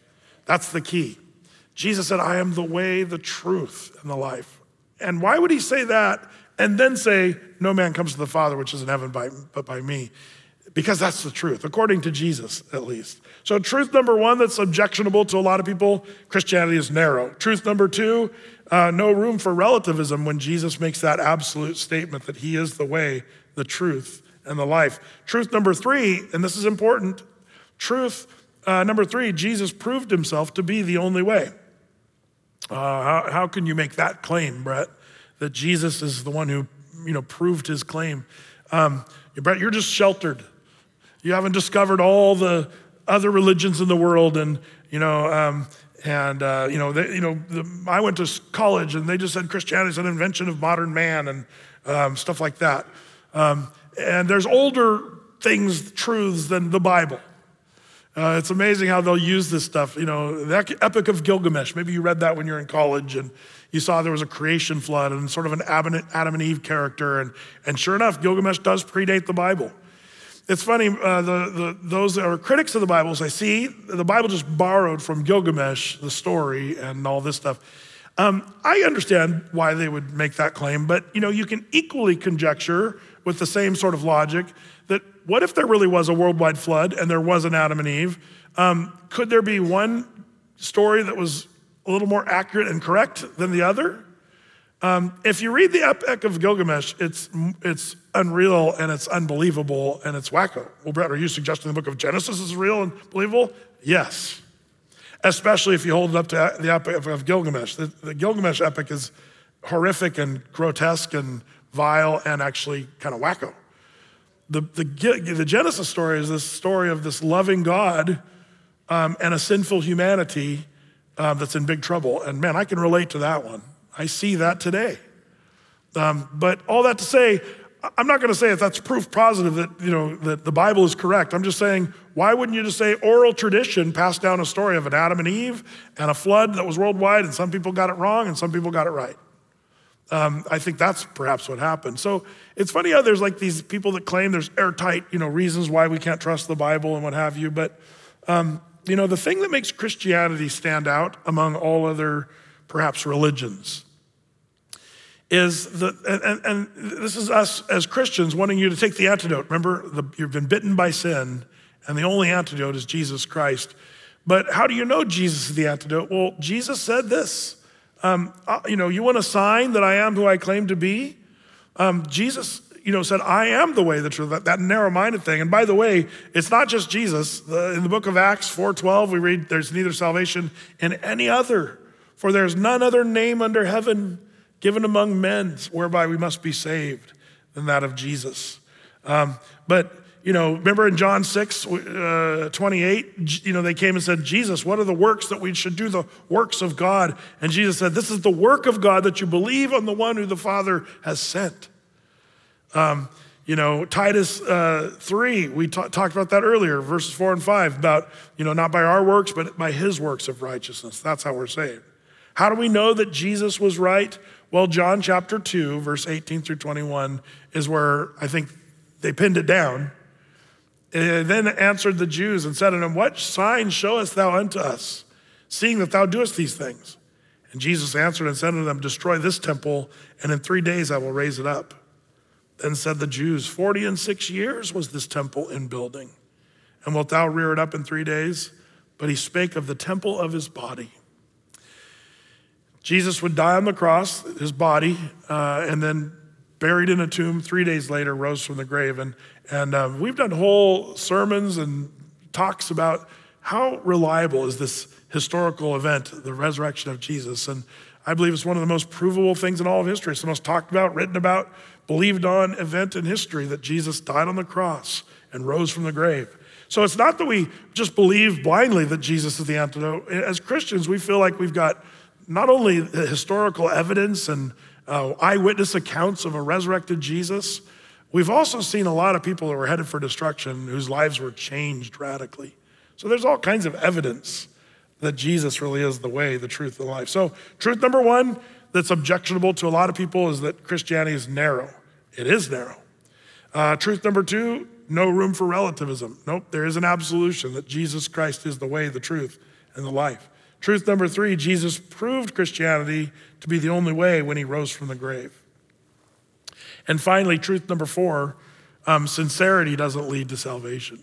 That's the key. Jesus said, I am the way, the truth, and the life. And why would he say that and then say, No man comes to the Father, which is in heaven, by, but by me? Because that's the truth, according to Jesus, at least. So, truth number one that's objectionable to a lot of people Christianity is narrow. Truth number two uh, no room for relativism when Jesus makes that absolute statement that he is the way, the truth, and the life. Truth number three, and this is important truth uh, number three, Jesus proved himself to be the only way. Uh, how, how can you make that claim, Brett, that Jesus is the one who you know, proved his claim? Um, Brett, you're just sheltered. You haven't discovered all the other religions in the world and, you know, um, and uh, you know, they, you know, the, I went to college, and they just said Christianity is an invention of modern man and um, stuff like that. Um, and there's older things, truths than the Bible. Uh, it's amazing how they'll use this stuff. You know, the Epic of Gilgamesh. Maybe you read that when you're in college and you saw there was a creation flood and sort of an Adam and Eve character. And, and sure enough, Gilgamesh does predate the Bible. It's funny, uh, the, the, those that are critics of the Bible say, see, the Bible just borrowed from Gilgamesh, the story, and all this stuff. Um, I understand why they would make that claim, but you know, you can equally conjecture with the same sort of logic that what if there really was a worldwide flood and there was an Adam and Eve? Um, could there be one story that was a little more accurate and correct than the other? Um, if you read the Epic of Gilgamesh, it's, it's unreal and it's unbelievable and it's wacko. Well, Brett, are you suggesting the book of Genesis is real and believable? Yes. Especially if you hold it up to the Epic of Gilgamesh. The, the Gilgamesh epic is horrific and grotesque and vile and actually kind of wacko. The, the, the Genesis story is this story of this loving God um, and a sinful humanity um, that's in big trouble. And man, I can relate to that one. I see that today. Um, but all that to say, I'm not going to say if that's proof positive that you know that the Bible is correct. I'm just saying, why wouldn't you just say oral tradition passed down a story of an Adam and Eve and a flood that was worldwide, and some people got it wrong and some people got it right. Um, I think that's perhaps what happened. So it's funny how there's like these people that claim there's airtight, you know, reasons why we can't trust the Bible and what have you. But um, you know, the thing that makes Christianity stand out among all other perhaps religions is that, and, and, this is us as Christians wanting you to take the antidote. Remember, the, you've been bitten by sin, and the only antidote is Jesus Christ. But how do you know Jesus is the antidote? Well, Jesus said this. Um, uh, you know, you want a sign that I am who I claim to be? Um, Jesus, you know, said, I am the way, the truth, that, that narrow-minded thing. And by the way, it's not just Jesus. In the book of Acts 4.12, we read, there's neither salvation in any other, for there's none other name under heaven given among men whereby we must be saved than that of Jesus. Um, but you know, remember in John 6, uh, 28, you know, they came and said, Jesus, what are the works that we should do, the works of God? And Jesus said, This is the work of God that you believe on the one who the Father has sent. Um, you know, Titus uh, 3, we t- talked about that earlier, verses 4 and 5, about, you know, not by our works, but by his works of righteousness. That's how we're saved. How do we know that Jesus was right? Well, John chapter 2, verse 18 through 21 is where I think they pinned it down. And then answered the Jews and said unto them, What sign showest thou unto us, seeing that thou doest these things? And Jesus answered and said unto them, Destroy this temple, and in three days I will raise it up. Then said the Jews, Forty and six years was this temple in building, and wilt thou rear it up in three days? But he spake of the temple of his body. Jesus would die on the cross, his body, uh, and then buried in a tomb. Three days later, rose from the grave. And, and uh, we've done whole sermons and talks about how reliable is this historical event, the resurrection of Jesus. And I believe it's one of the most provable things in all of history. It's the most talked about, written about, believed on event in history that Jesus died on the cross and rose from the grave. So it's not that we just believe blindly that Jesus is the antidote. As Christians, we feel like we've got not only the historical evidence and uh, eyewitness accounts of a resurrected Jesus, we've also seen a lot of people that were headed for destruction whose lives were changed radically. So there's all kinds of evidence that Jesus really is the way, the truth, and the life. So, truth number one that's objectionable to a lot of people is that Christianity is narrow. It is narrow. Uh, truth number two, no room for relativism. Nope, there is an absolution that Jesus Christ is the way, the truth, and the life. Truth number three Jesus proved Christianity to be the only way when he rose from the grave. And finally, truth number four um, sincerity doesn't lead to salvation.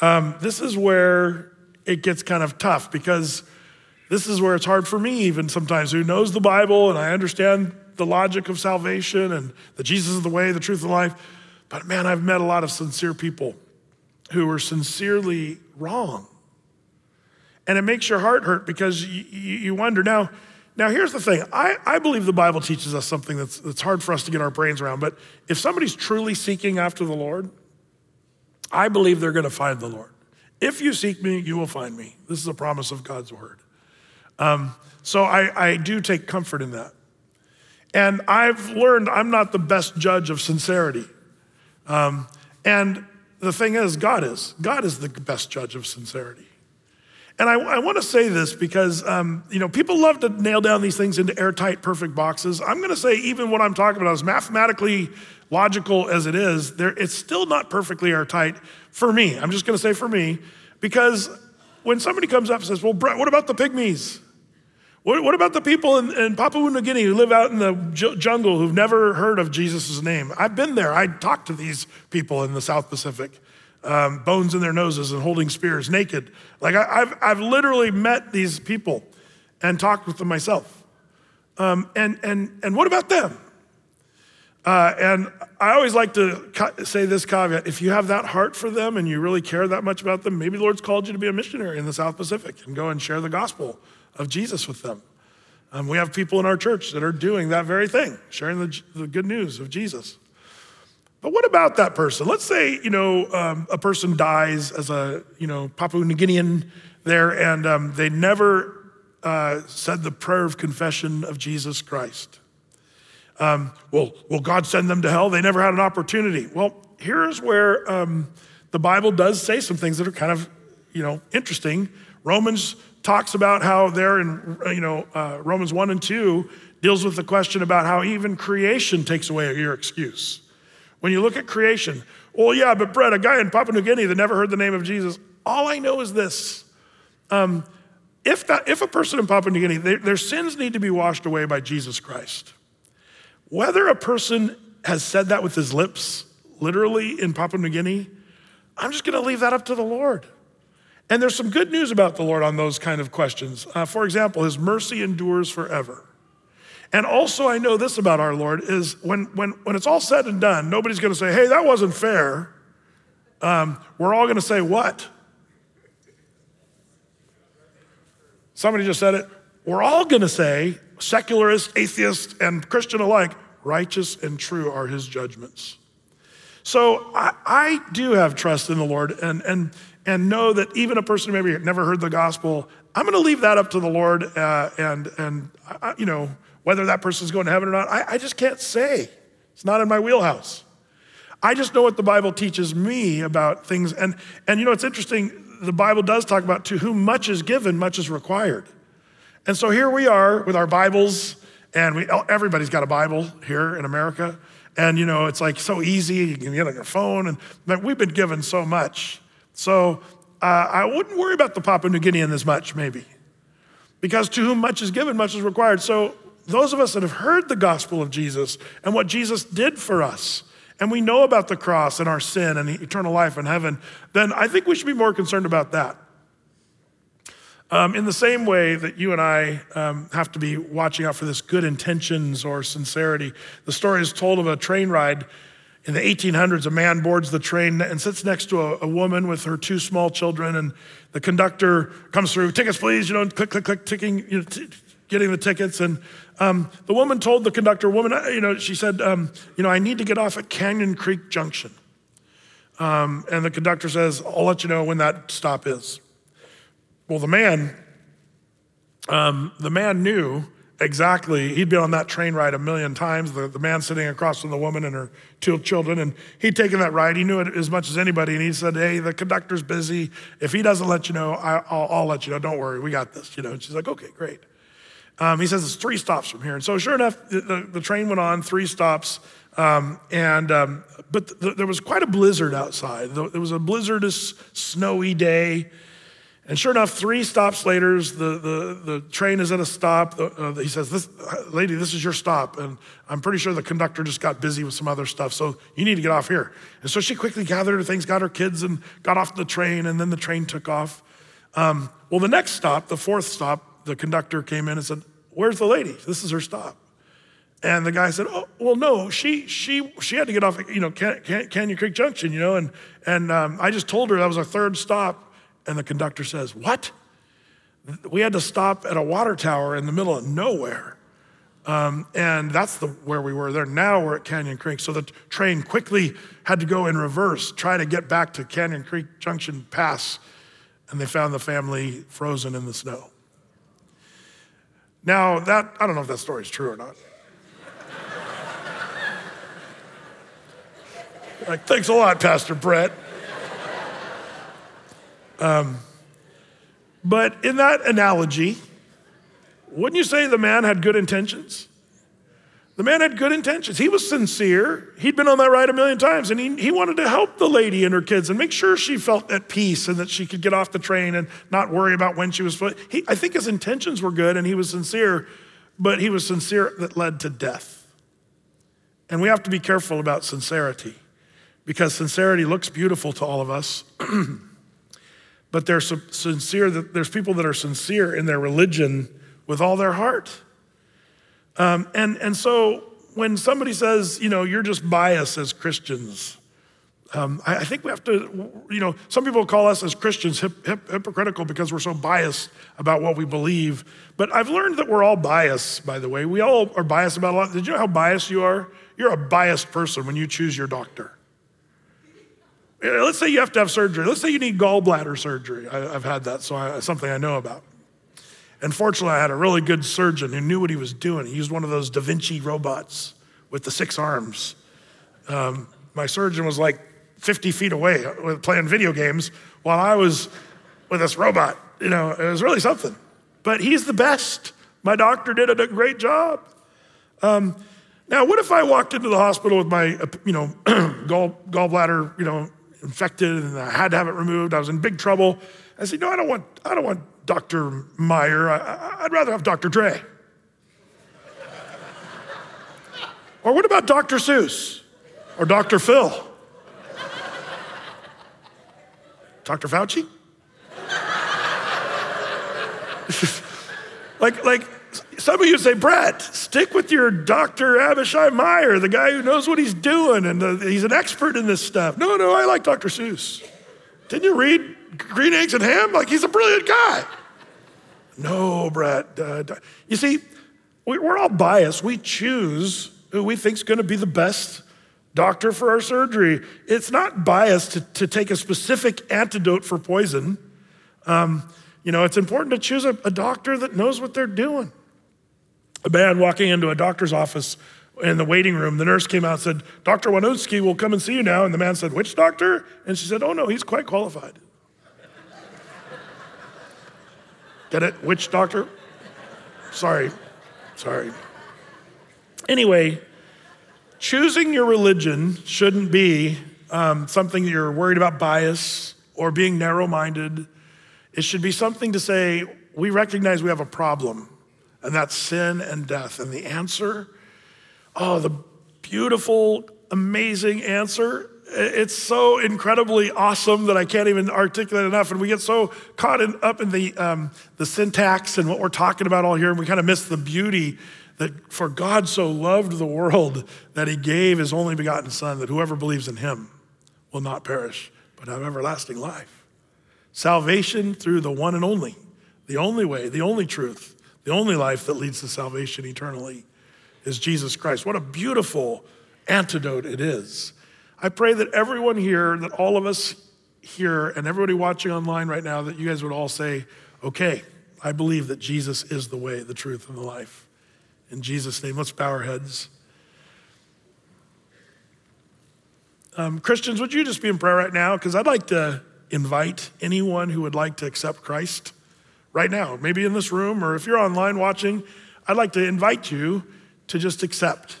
Um, this is where it gets kind of tough because this is where it's hard for me, even sometimes, who knows the Bible and I understand the logic of salvation and that Jesus is the way, the truth, and the life. But man, I've met a lot of sincere people who are sincerely wrong and it makes your heart hurt because you, you wonder. Now, now here's the thing. I, I believe the Bible teaches us something that's, that's hard for us to get our brains around. But if somebody's truly seeking after the Lord, I believe they're going to find the Lord. If you seek me, you will find me. This is a promise of God's word. Um, so I, I do take comfort in that. And I've learned I'm not the best judge of sincerity. Um, and the thing is, God is. God is the best judge of sincerity. And I, I want to say this because, um, you know, people love to nail down these things into airtight, perfect boxes. I'm going to say, even what I'm talking about, as mathematically logical as it is, there, it's still not perfectly airtight for me. I'm just going to say for me, because when somebody comes up and says, well, Brett, what about the pygmies? What, what about the people in, in, Papua New Guinea who live out in the jungle who've never heard of Jesus' name? I've been there. I talked to these people in the South Pacific, um, bones in their noses and holding spears, naked. Like I, have I've literally met these people and talked with them myself. Um, and, and, and what about them? Uh, and I always like to say this caveat if you have that heart for them and you really care that much about them, maybe the Lord's called you to be a missionary in the South Pacific and go and share the gospel of Jesus with them. Um, we have people in our church that are doing that very thing, sharing the, the good news of Jesus. But what about that person? Let's say, you know, um, a person dies as a, you know, Papua New Guinean there, and um, they never uh, said the prayer of confession of Jesus Christ. Um, well, will God send them to hell? They never had an opportunity. Well, here's where um, the Bible does say some things that are kind of, you know, interesting. Romans talks about how there in, you know, uh, Romans 1 and 2 deals with the question about how even creation takes away your excuse. When you look at creation, well, yeah, but Brett, a guy in Papua New Guinea that never heard the name of Jesus, all I know is this. Um, if, that, if a person in Papua New Guinea, they, their sins need to be washed away by Jesus Christ. Whether a person has said that with his lips, literally in Papua New Guinea, I'm just going to leave that up to the Lord. And there's some good news about the Lord on those kind of questions. Uh, for example, his mercy endures forever. And also, I know this about our Lord is when, when, when it's all said and done, nobody's going to say, hey, that wasn't fair. Um, we're all going to say, what? Somebody just said it. We're all going to say, secularist, atheist, and Christian alike, righteous and true are his judgments. So I, I do have trust in the Lord, and, and, and know that even a person who maybe never heard the gospel, I'm going to leave that up to the Lord, uh, and and I, you know whether that person's going to heaven or not, I, I just can't say. It's not in my wheelhouse. I just know what the Bible teaches me about things, and and you know it's interesting. The Bible does talk about to whom much is given, much is required, and so here we are with our Bibles, and we everybody's got a Bible here in America, and you know it's like so easy. You can get on your phone, and man, we've been given so much. So uh, I wouldn't worry about the Papua New Guinean as much, maybe, because to whom much is given, much is required. So those of us that have heard the gospel of Jesus and what Jesus did for us, and we know about the cross and our sin and eternal life in heaven, then I think we should be more concerned about that. Um, in the same way that you and I um, have to be watching out for this good intentions or sincerity, the story is told of a train ride in the 1800s, a man boards the train and sits next to a, a, woman with her two small children, and the conductor comes through, tickets please, you know, click, click, click, ticking, you know, t- getting the tickets. And um, the woman told the conductor, woman, you know, she said, um, you know, I need to get off at Canyon Creek Junction. Um, and the conductor says, I'll let you know when that stop is. Well, the man, um, the man knew exactly. He'd been on that train ride a million times, the, the man sitting across from the woman and her two children. And he'd taken that ride. He knew it as much as anybody. And he said, Hey, the conductor's busy. If he doesn't let you know, I, will let you know. Don't worry, we got this. You know, and she's like, Okay, great. Um, he says it's three stops from here. And so, sure enough, the, the, the train went on three stops. Um, and um, but th- there was quite a blizzard outside. There was a blizzardous, snowy day. And sure enough, three stops later, the, the, the train is at a stop. Uh, he says, this, Lady, this is your stop. And I'm pretty sure the conductor just got busy with some other stuff, so you need to get off here. And so she quickly gathered her things, got her kids, and got off the train, and then the train took off. Um, well, the next stop, the fourth stop, the conductor came in and said, Where's the lady? This is her stop. And the guy said, "Oh, well, no, she she she had to get off, you know, Canyon Creek Junction, you know, and and um, I just told her that was our third stop, and the conductor says, What? We had to stop at a water tower in the middle of nowhere. Um, and that's the, where we were there. Now we're at Canyon Creek. So the train quickly had to go in reverse, try to get back to Canyon Creek Junction Pass. And they found the family frozen in the snow. Now, that, I don't know if that story is true or not. like, thanks a lot, Pastor Brett. Um, but in that analogy, wouldn't you say the man had good intentions? The man had good intentions. He was sincere. He'd been on that ride a million times and he, he wanted to help the lady and her kids and make sure she felt at peace and that she could get off the train and not worry about when she was. He, I think his intentions were good and he was sincere, but he was sincere that led to death. And we have to be careful about sincerity because sincerity looks beautiful to all of us. <clears throat> but there's sincere there's people that are sincere in their religion with all their heart. Um, and, and so when somebody says, you know, you're just biased as Christians, um, I, I, think we have to, you know, some people call us as Christians hip, hip, hypocritical because we're so biased about what we believe. But I've learned that we're all biased, by the way. We all are biased about a lot. Did you know how biased you are? You're a biased person when you choose your doctor. Let's say you have to have surgery. Let's say you need gallbladder surgery. I, have had that, so I, something I know about. And fortunately, I had a really good surgeon who knew what he was doing. He used one of those Da Vinci robots with the six arms. Um, my surgeon was like 50 feet away playing video games while I was with this robot. You know, it was really something. But he's the best. My doctor did a great job. Um, now, what if I walked into the hospital with my, you know, <clears throat> gall, gallbladder, you know, infected and I had to have it removed? I was in big trouble. I said, no, I don't want, I don't want Dr. Meyer. I, would rather have Dr. Dre. or what about Dr. Seuss? Or Dr. Phil? Dr. Fauci? <laughs> like, like some of you say, Brett, stick with your Dr. Abishai Meyer, the guy who knows what he's doing and the, he's an expert in this stuff. No, no, I like Dr. Seuss. Didn't you read green eggs and ham? Like, he's a brilliant guy. No, Brett. Uh, you see, we're all biased. We choose who we think's going to be the best doctor for our surgery. It's not biased to, to take a specific antidote for poison. Um, you know, it's important to choose a, a doctor that knows what they're doing. A man walking into a doctor's office in the waiting room, the nurse came out and said, Dr. Wanutsky will come and see you now. And the man said, Which doctor? And she said, Oh, no, he's quite qualified. Get it? Which doctor? Sorry. Sorry. Anyway, choosing your religion shouldn't be um, something that you're worried about bias or being narrow minded. It should be something to say, we recognize we have a problem, and that's sin and death. And the answer, oh, the beautiful, amazing answer it's so incredibly awesome that I can't even articulate enough. And we get so caught in, up in the, um, the syntax and what we're talking about all here, and we kind of miss the beauty that for God so loved the world that he gave his only begotten Son, that whoever believes in him will not perish, but have everlasting life. Salvation through the one and only, the only way, the only truth, the only life that leads to salvation eternally is Jesus Christ. What a beautiful antidote it is. I pray that everyone here, that all of us here, and everybody watching online right now, that you guys would all say, okay, I believe that Jesus is the way, the truth, and the life. In Jesus' name, let's bow our heads. Um, Christians, would you just be in prayer right now? Because I'd like to invite anyone who would like to accept Christ right now, maybe in this room, or if you're online watching, I'd like to invite you to just accept.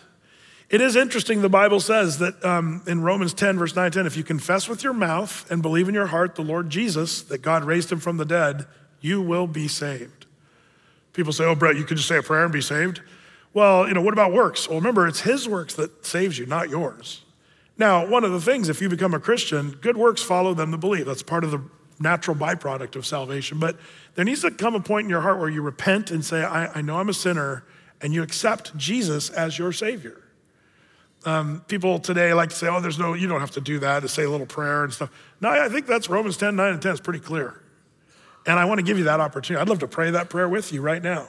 It is interesting, the Bible says that um, in Romans 10, verse 9 10, if you confess with your mouth and believe in your heart the Lord Jesus, that God raised him from the dead, you will be saved. People say, oh, Brett, you could just say a prayer and be saved. Well, you know, what about works? Well, remember, it's his works that saves you, not yours. Now, one of the things, if you become a Christian, good works follow them to believe. That's part of the natural byproduct of salvation. But there needs to come a point in your heart where you repent and say, I, I know I'm a sinner, and you accept Jesus as your Savior. Um, people today like to say, oh, there's no, you don't have to do that, to say a little prayer and stuff. No, I think that's Romans 10, 9, and 10 is pretty clear. And I want to give you that opportunity. I'd love to pray that prayer with you right now.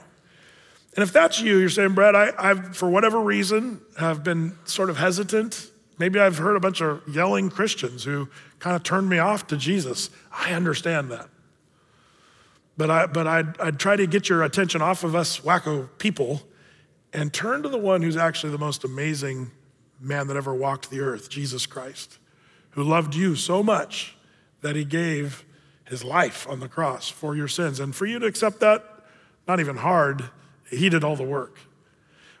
And if that's you, you're saying, Brett, I, I've, for whatever reason, have been sort of hesitant. Maybe I've heard a bunch of yelling Christians who kind of turned me off to Jesus. I understand that. But, I, but I'd, I'd try to get your attention off of us wacko people and turn to the one who's actually the most amazing man that ever walked the earth, Jesus Christ, who loved you so much that he gave his life on the cross for your sins. And for you to accept that, not even hard, he did all the work.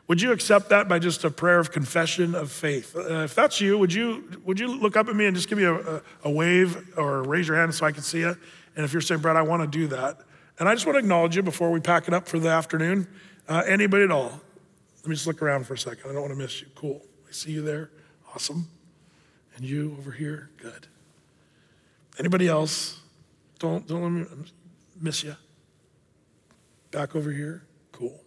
Would you accept that by just a prayer of confession of faith? Uh, if that's you, would you, would you look up at me and just give me a, a, wave or raise your hand so I can see you? And if you're saying, Brett, I want to do that. And I just want to acknowledge you before we pack it up for the afternoon. Uh, anybody at all? Let me just look around for a second. I don't want to miss you. Cool. See you there. Awesome. And you over here? Good. Anybody else? Don't, don't let me miss you. Back over here? Cool.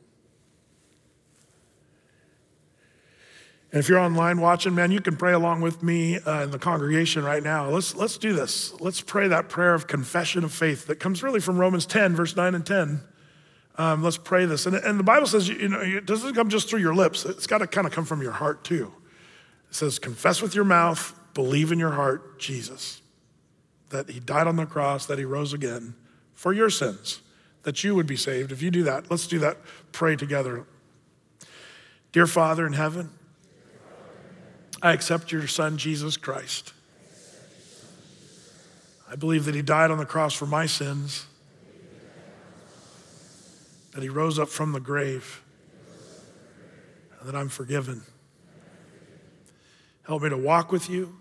And if you're online watching, man, you can pray along with me uh, in the congregation right now. Let's, let's do this. Let's pray that prayer of confession of faith that comes really from Romans 10, verse 9 and 10. Um, let's pray this. And, and the Bible says, you know, it doesn't come just through your lips, it's got to kind of come from your heart too. It says, confess with your mouth, believe in your heart, Jesus, that he died on the cross, that he rose again for your sins, that you would be saved. If you do that, let's do that. Pray together. Dear Father in heaven, I accept your Son, Jesus Christ. I believe that he died on the cross for my sins, that he rose up from the grave, and that I'm forgiven. Help me to walk with you.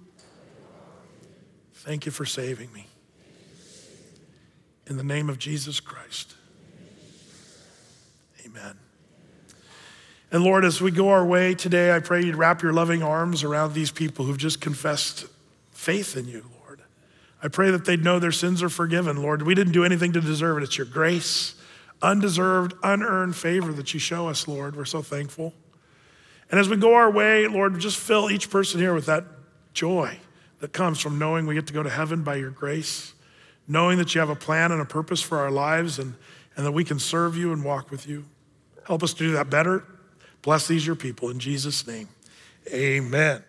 Thank you for saving me. In the name of Jesus Christ. Amen. And Lord, as we go our way today, I pray you'd wrap your loving arms around these people who've just confessed faith in you, Lord. I pray that they'd know their sins are forgiven, Lord. We didn't do anything to deserve it. It's your grace, undeserved, unearned favor that you show us, Lord. We're so thankful. And as we go our way, Lord, just fill each person here with that joy that comes from knowing we get to go to heaven by your grace, knowing that you have a plan and a purpose for our lives and, and that we can serve you and walk with you. Help us to do that better Bless these, your people, in Jesus' name. Amen.